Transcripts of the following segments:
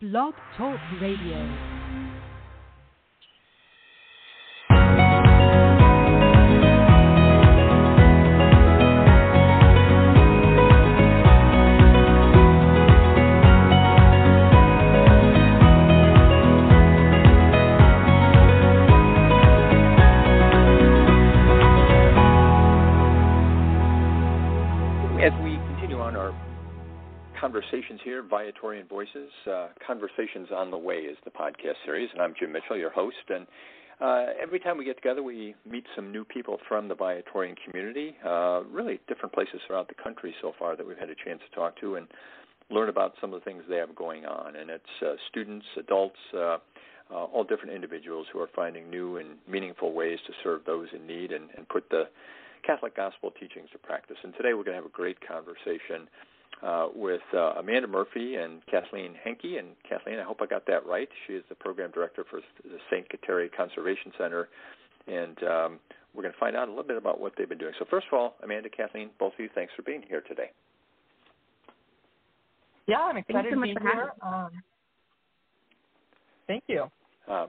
Blog Talk Radio. Conversations here, Viatorian Voices. Uh, conversations on the Way is the podcast series, and I'm Jim Mitchell, your host. And uh, every time we get together, we meet some new people from the Viatorian community, uh, really different places throughout the country so far that we've had a chance to talk to and learn about some of the things they have going on. And it's uh, students, adults, uh, uh, all different individuals who are finding new and meaningful ways to serve those in need and, and put the Catholic gospel teachings to practice. And today we're going to have a great conversation uh, with uh, Amanda Murphy and Kathleen Henke. And Kathleen, I hope I got that right. She is the program director for the St. Kateri Conservation Center. And um, we're going to find out a little bit about what they've been doing. So, first of all, Amanda, Kathleen, both of you, thanks for being here today. Yeah, I'm excited to be here. Um, thank you. Uh,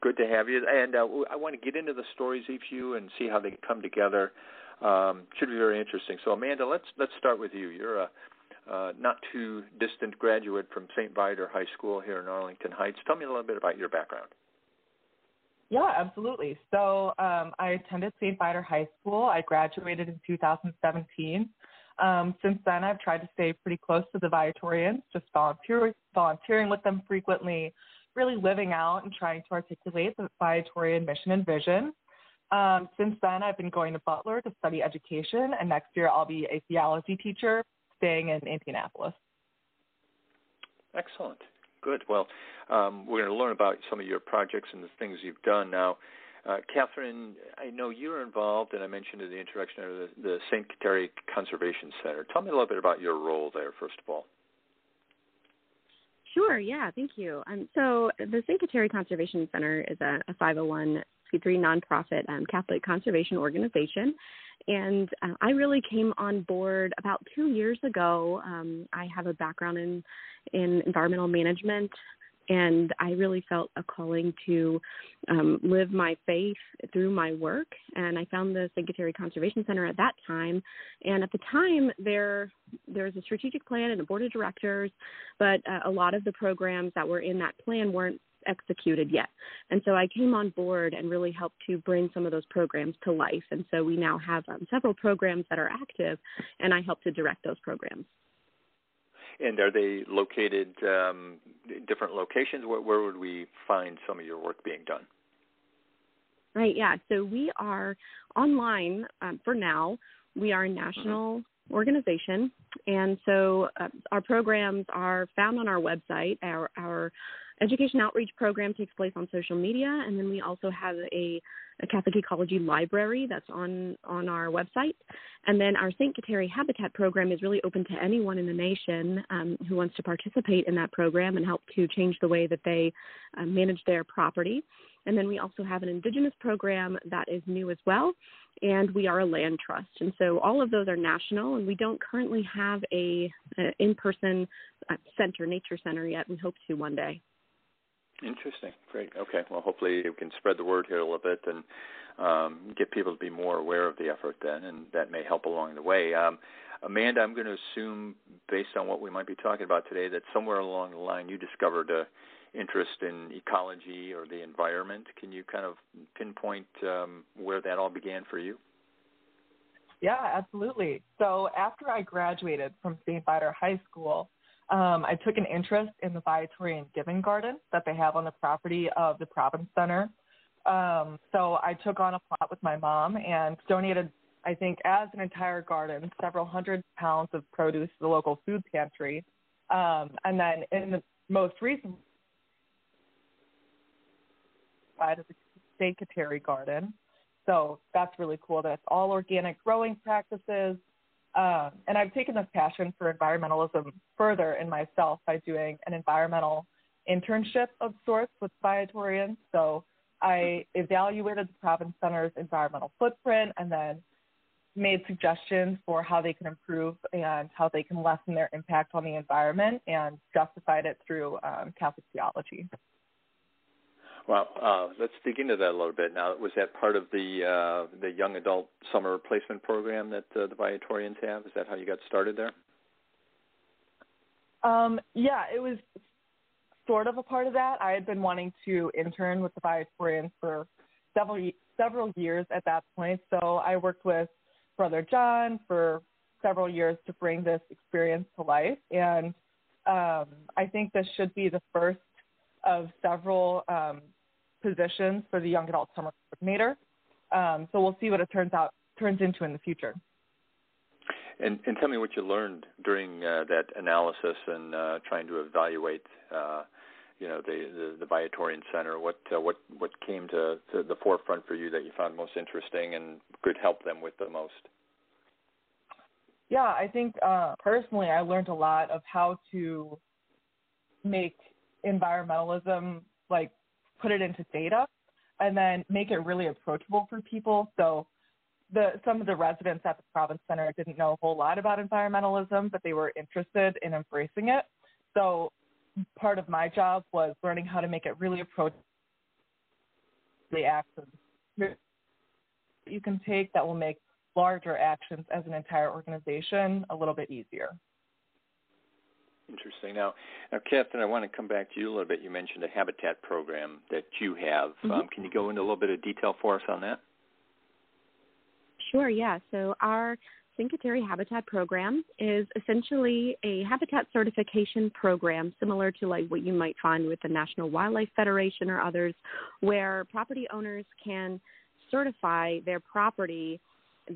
good to have you. And uh, I want to get into the stories of you and see how they come together. Um, should be very interesting. So, Amanda, let's let's start with you. You're a uh, not too distant graduate from St. Viator High School here in Arlington Heights. Tell me a little bit about your background. Yeah, absolutely. So um, I attended St. Viator High School. I graduated in 2017. Um, since then, I've tried to stay pretty close to the Viatorians, just volunteer, volunteering with them frequently, really living out and trying to articulate the Viatorian mission and vision. Um, since then, I've been going to Butler to study education, and next year I'll be a theology teacher staying in Indianapolis. Excellent. Good. Well, um, we're going to learn about some of your projects and the things you've done now. Uh, Catherine, I know you're involved, and I mentioned in the introduction of the, the St. Kateri Conservation Center. Tell me a little bit about your role there, first of all. Sure. Yeah. Thank you. Um, so the St. Kateri Conservation Center is a, a 501c3 nonprofit um, Catholic conservation organization, and uh, I really came on board about two years ago. Um, I have a background in in environmental management, and I really felt a calling to um, live my faith through my work. And I found the. Kateri Conservation Center at that time. And at the time, there there was a strategic plan and a board of directors, but uh, a lot of the programs that were in that plan weren't executed yet. And so I came on board and really helped to bring some of those programs to life. And so we now have um, several programs that are active, and I help to direct those programs. And are they located um, in different locations? Where, where would we find some of your work being done? Right, yeah. So we are online um, for now. We are a national mm-hmm. organization, and so uh, our programs are found on our website. Our our education outreach program takes place on social media, and then we also have a, a Catholic Ecology library that's on on our website. And then our St. Kateri Habitat program is really open to anyone in the nation um, who wants to participate in that program and help to change the way that they uh, manage their property. And then we also have an Indigenous program that is new as well, and we are a land trust. And so all of those are national, and we don't currently have a, a in-person uh, center, nature center yet. We hope to one day. Interesting. Great. Okay. Well, hopefully you can spread the word here a little bit and um, get people to be more aware of the effort then, and that may help along the way. Um, Amanda, I'm going to assume, based on what we might be talking about today, that somewhere along the line you discovered a interest in ecology or the environment. Can you kind of pinpoint um, where that all began for you? Yeah, absolutely. So after I graduated from St. Viator High School, um, I took an interest in the Viatorian Giving Garden that they have on the property of the Province Center. Um, so I took on a plot with my mom and donated, I think, as an entire garden, several hundred pounds of produce to the local food pantry. Um, and then in the most recent side of the St. Kateri Garden. So that's really cool. That's all organic growing practices. Um, and I've taken this passion for environmentalism further in myself by doing an environmental internship of sorts with Viatorians. So I evaluated the province center's environmental footprint and then made suggestions for how they can improve and how they can lessen their impact on the environment and justified it through um, Catholic theology. Well, uh, let's dig into that a little bit. Now, was that part of the uh, the young adult summer placement program that uh, the Viatorians have? Is that how you got started there? Um, yeah, it was sort of a part of that. I had been wanting to intern with the Viatorians for several several years at that point, so I worked with Brother John for several years to bring this experience to life, and um, I think this should be the first of several um, positions for the young adult summer coordinator. Um, so we'll see what it turns out turns into in the future. And, and tell me what you learned during uh, that analysis and uh, trying to evaluate, uh, you know, the, the, the Viatorian Center. What uh, what what came to, to the forefront for you that you found most interesting and could help them with the most? Yeah, I think uh, personally, I learned a lot of how to make environmentalism like put it into data and then make it really approachable for people. So the some of the residents at the province center didn't know a whole lot about environmentalism, but they were interested in embracing it. So part of my job was learning how to make it really approachable the actions you can take that will make larger actions as an entire organization a little bit easier. Interesting. Now, now, Catherine, I want to come back to you a little bit. You mentioned a habitat program that you have. Mm-hmm. Um, can you go into a little bit of detail for us on that? Sure, yeah. So our Cinque Habitat program is essentially a habitat certification program similar to like what you might find with the National Wildlife Federation or others, where property owners can certify their property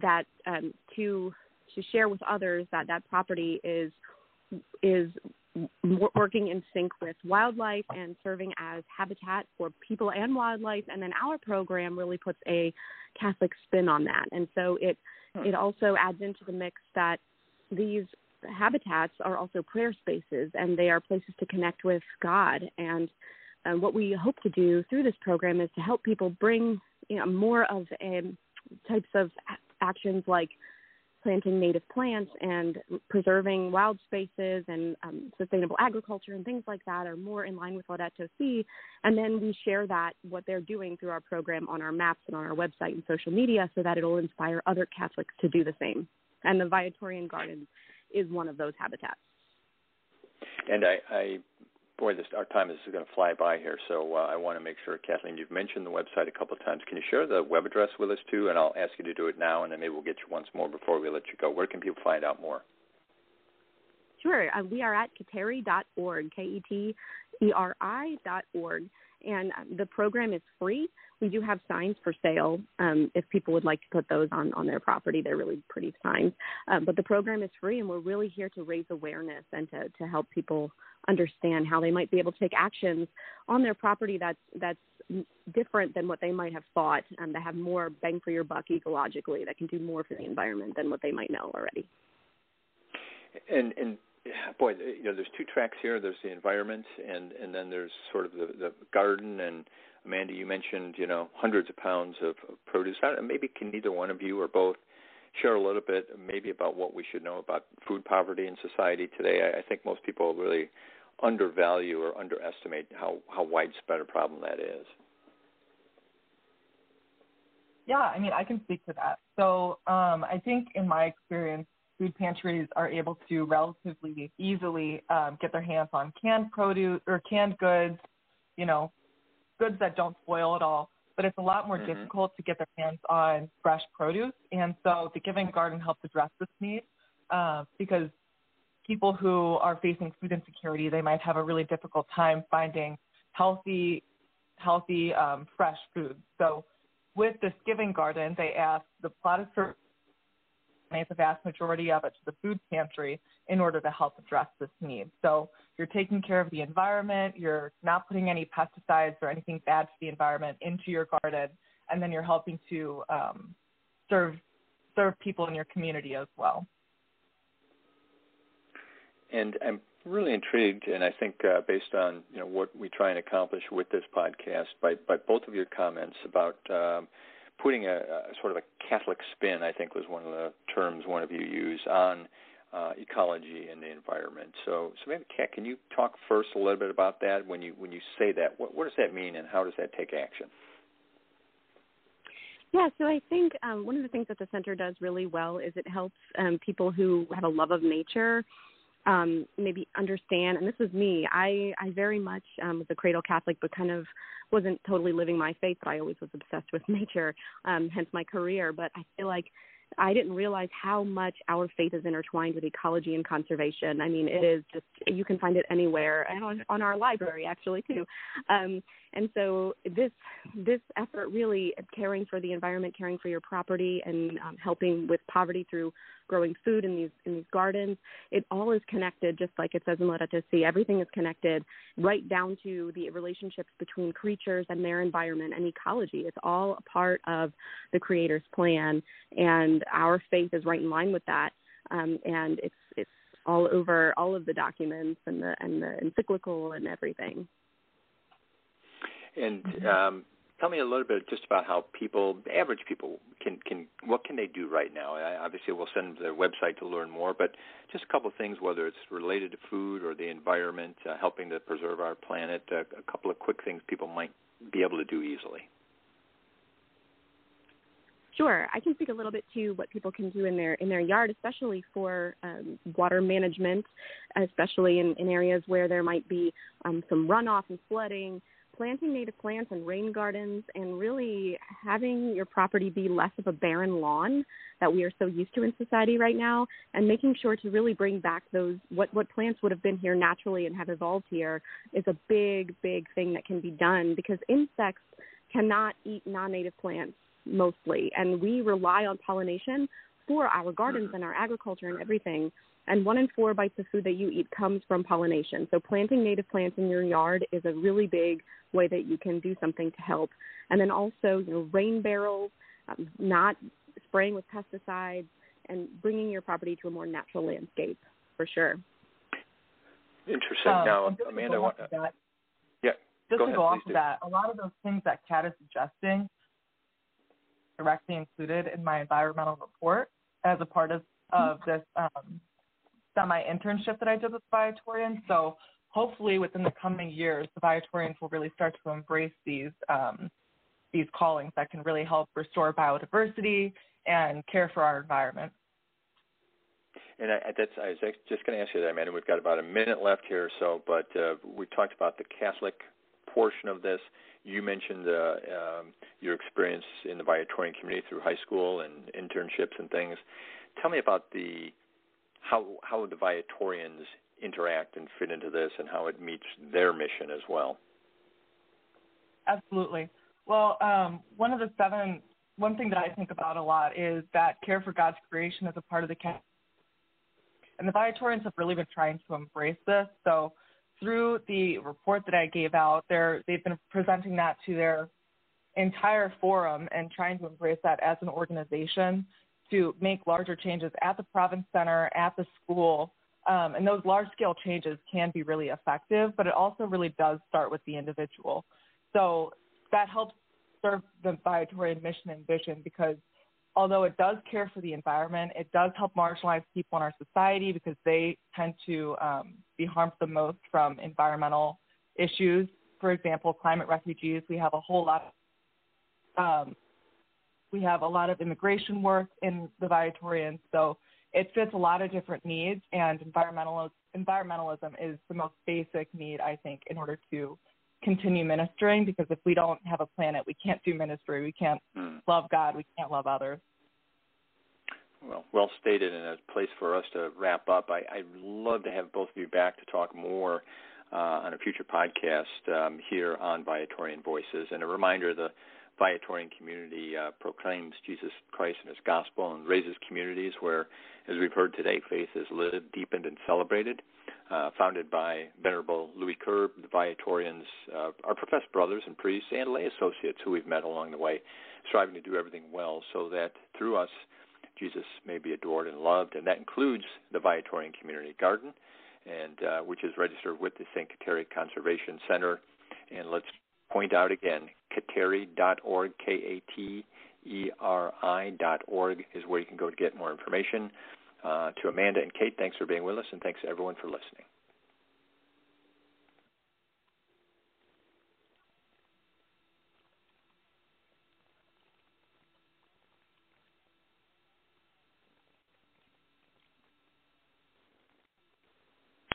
that um, to to share with others that that property is is working in sync with wildlife and serving as habitat for people and wildlife. And then our program really puts a catholic spin on that. And so it hmm. it also adds into the mix that these habitats are also prayer spaces and they are places to connect with god. And and what we hope to do through this program is to help people bring you know more of um, types of actions like planting native plants and preserving wild spaces and um, sustainable agriculture and things like that are more in line with Laudato Si. And then we share that, what they're doing through our program on our maps and on our website and social media so that it'll inspire other Catholics to do the same. And the Viatorian Gardens is one of those habitats. And I, I boy, this our time is going to fly by here. So uh, I want to make sure, Kathleen, you've mentioned the website a couple of times. Can you share the web address with us too? And I'll ask you to do it now, and then maybe we'll get you once more before we let you go. Where can people find out more? Sure. Uh, we are at kateri.org, K E T E R I dot org. And uh, the program is free. We do have signs for sale um, if people would like to put those on, on their property. They're really pretty signs. Um, but the program is free, and we're really here to raise awareness and to, to help people understand how they might be able to take actions on their property that's that's different than what they might have thought and that have more bang for your buck ecologically that can do more for the environment than what they might know already and and boy you know there's two tracks here there's the environment and and then there's sort of the the garden and amanda you mentioned you know hundreds of pounds of, produce maybe can either one of you or both share a little bit maybe about what we should know about food poverty in society today i, I think most people really undervalue or underestimate how, how widespread a problem that is. Yeah, I mean, I can speak to that. So um, I think in my experience, food pantries are able to relatively easily um, get their hands on canned produce or canned goods, you know, goods that don't spoil at all. But it's a lot more mm-hmm. difficult to get their hands on fresh produce. And so the Giving Garden helps address this need uh, because people who are facing food insecurity, they might have a really difficult time finding healthy, healthy, um, fresh food. So with this giving garden, they ask the plot is the vast majority of it to the food pantry in order to help address this need. So you're taking care of the environment, you're not putting any pesticides or anything bad to the environment into your garden, and then you're helping to um, serve serve people in your community as well and I'm really intrigued, and I think uh, based on you know what we try and accomplish with this podcast, by by both of your comments about um, putting a, a, sort of a Catholic spin, I think was one of the terms one of you used on uh, ecology and the environment. So, so maybe Kat, can you talk first a little bit about that? When you when you say that, what, what does that mean, and how does that take action? Yeah, so I think um, one of the things that the center does really well is it helps um, people who have a love of nature um, maybe understand. And this was me. I I very much um, was a cradle Catholic, but kind of wasn't totally living my faith. But I always was obsessed with nature, um, hence my career. But I feel like I didn't realize how much our faith is intertwined with ecology and conservation. I mean, it is just you can find it anywhere, and on, on our library actually too. Um, and so this this effort really caring for the environment, caring for your property, and um, helping with poverty through growing food in these in these gardens. It all is connected, just like it says in Laudato Si. Everything is connected, right down to the relationships between creatures and their environment and ecology. It's all a part of the Creator's plan, and our faith is right in line with that. Um, and it's it's all over all of the documents and the and the encyclical and everything. And um, tell me a little bit just about how people, average people, can can what can they do right now? I, obviously, we'll send them to their website to learn more, but just a couple of things, whether it's related to food or the environment, uh, helping to preserve our planet. Uh, a couple of quick things people might be able to do easily. Sure, I can speak a little bit to what people can do in their in their yard, especially for um, water management, especially in, in areas where there might be um, some runoff and flooding planting native plants and rain gardens and really having your property be less of a barren lawn that we are so used to in society right now and making sure to really bring back those what what plants would have been here naturally and have evolved here is a big big thing that can be done because insects cannot eat non-native plants mostly. And we rely on pollination for our gardens mm-hmm. and our agriculture and everything and one in four bites of food that you eat comes from pollination. So planting native plants in your yard is a really big way that you can do something to help. And then also, you know, rain barrels, um, not spraying with pesticides, and bringing your property to a more natural landscape for sure. Interesting. Um, now, Amanda, want, to, that, yeah, just go to ahead, go off of that, a lot of those things that Kat is suggesting directly included in my environmental report as a part of, of this um, semi internship that I did with Viatorians. So hopefully within the coming years, the Viatorians will really start to embrace these um, these callings that can really help restore biodiversity and care for our environment. And I, that's, I was just going to ask you that, Amanda. We've got about a minute left here so, but uh, we talked about the Catholic portion of this. You mentioned uh, um, your experience in the Viatorian community through high school and internships and things. Tell me about the how how the Viatorians interact and fit into this, and how it meets their mission as well. Absolutely. Well, um, one of the seven, one thing that I think about a lot is that care for God's creation is a part of the. And the Viatorians have really been trying to embrace this. So through the report that I gave out, they're, they've been presenting that to their entire forum and trying to embrace that as an organization to make larger changes at the province center, at the school. Um, and those large scale changes can be really effective, but it also really does start with the individual. So that helps serve the Viatorian mission and vision because although it does care for the environment, it does help marginalized people in our society because they tend to um, be harmed the most from environmental issues. For example, climate refugees, we have a whole lot um, we have a lot of immigration work in the Viatorians, so it fits a lot of different needs, and environmental, environmentalism is the most basic need, I think, in order to continue ministering, because if we don't have a planet, we can't do ministry. We can't mm. love God. We can't love others. Well, well stated, and a place for us to wrap up. I, I'd love to have both of you back to talk more uh, on a future podcast um, here on Viatorian Voices. And a reminder, the Viatorian community uh, proclaims Jesus Christ and His gospel and raises communities where, as we've heard today, faith is lived, deepened, and celebrated. Uh, founded by Venerable Louis Querbes, the Viatorians uh, are professed brothers and priests and lay associates who we've met along the way, striving to do everything well so that through us Jesus may be adored and loved, and that includes the Viatorian Community Garden, and uh, which is registered with the St. Kateri Conservation Center. And let's point out again, kateri.org, K-A-T E-R-I.org is where you can go to get more information. Uh, to Amanda and Kate, thanks for being with us, and thanks everyone for listening.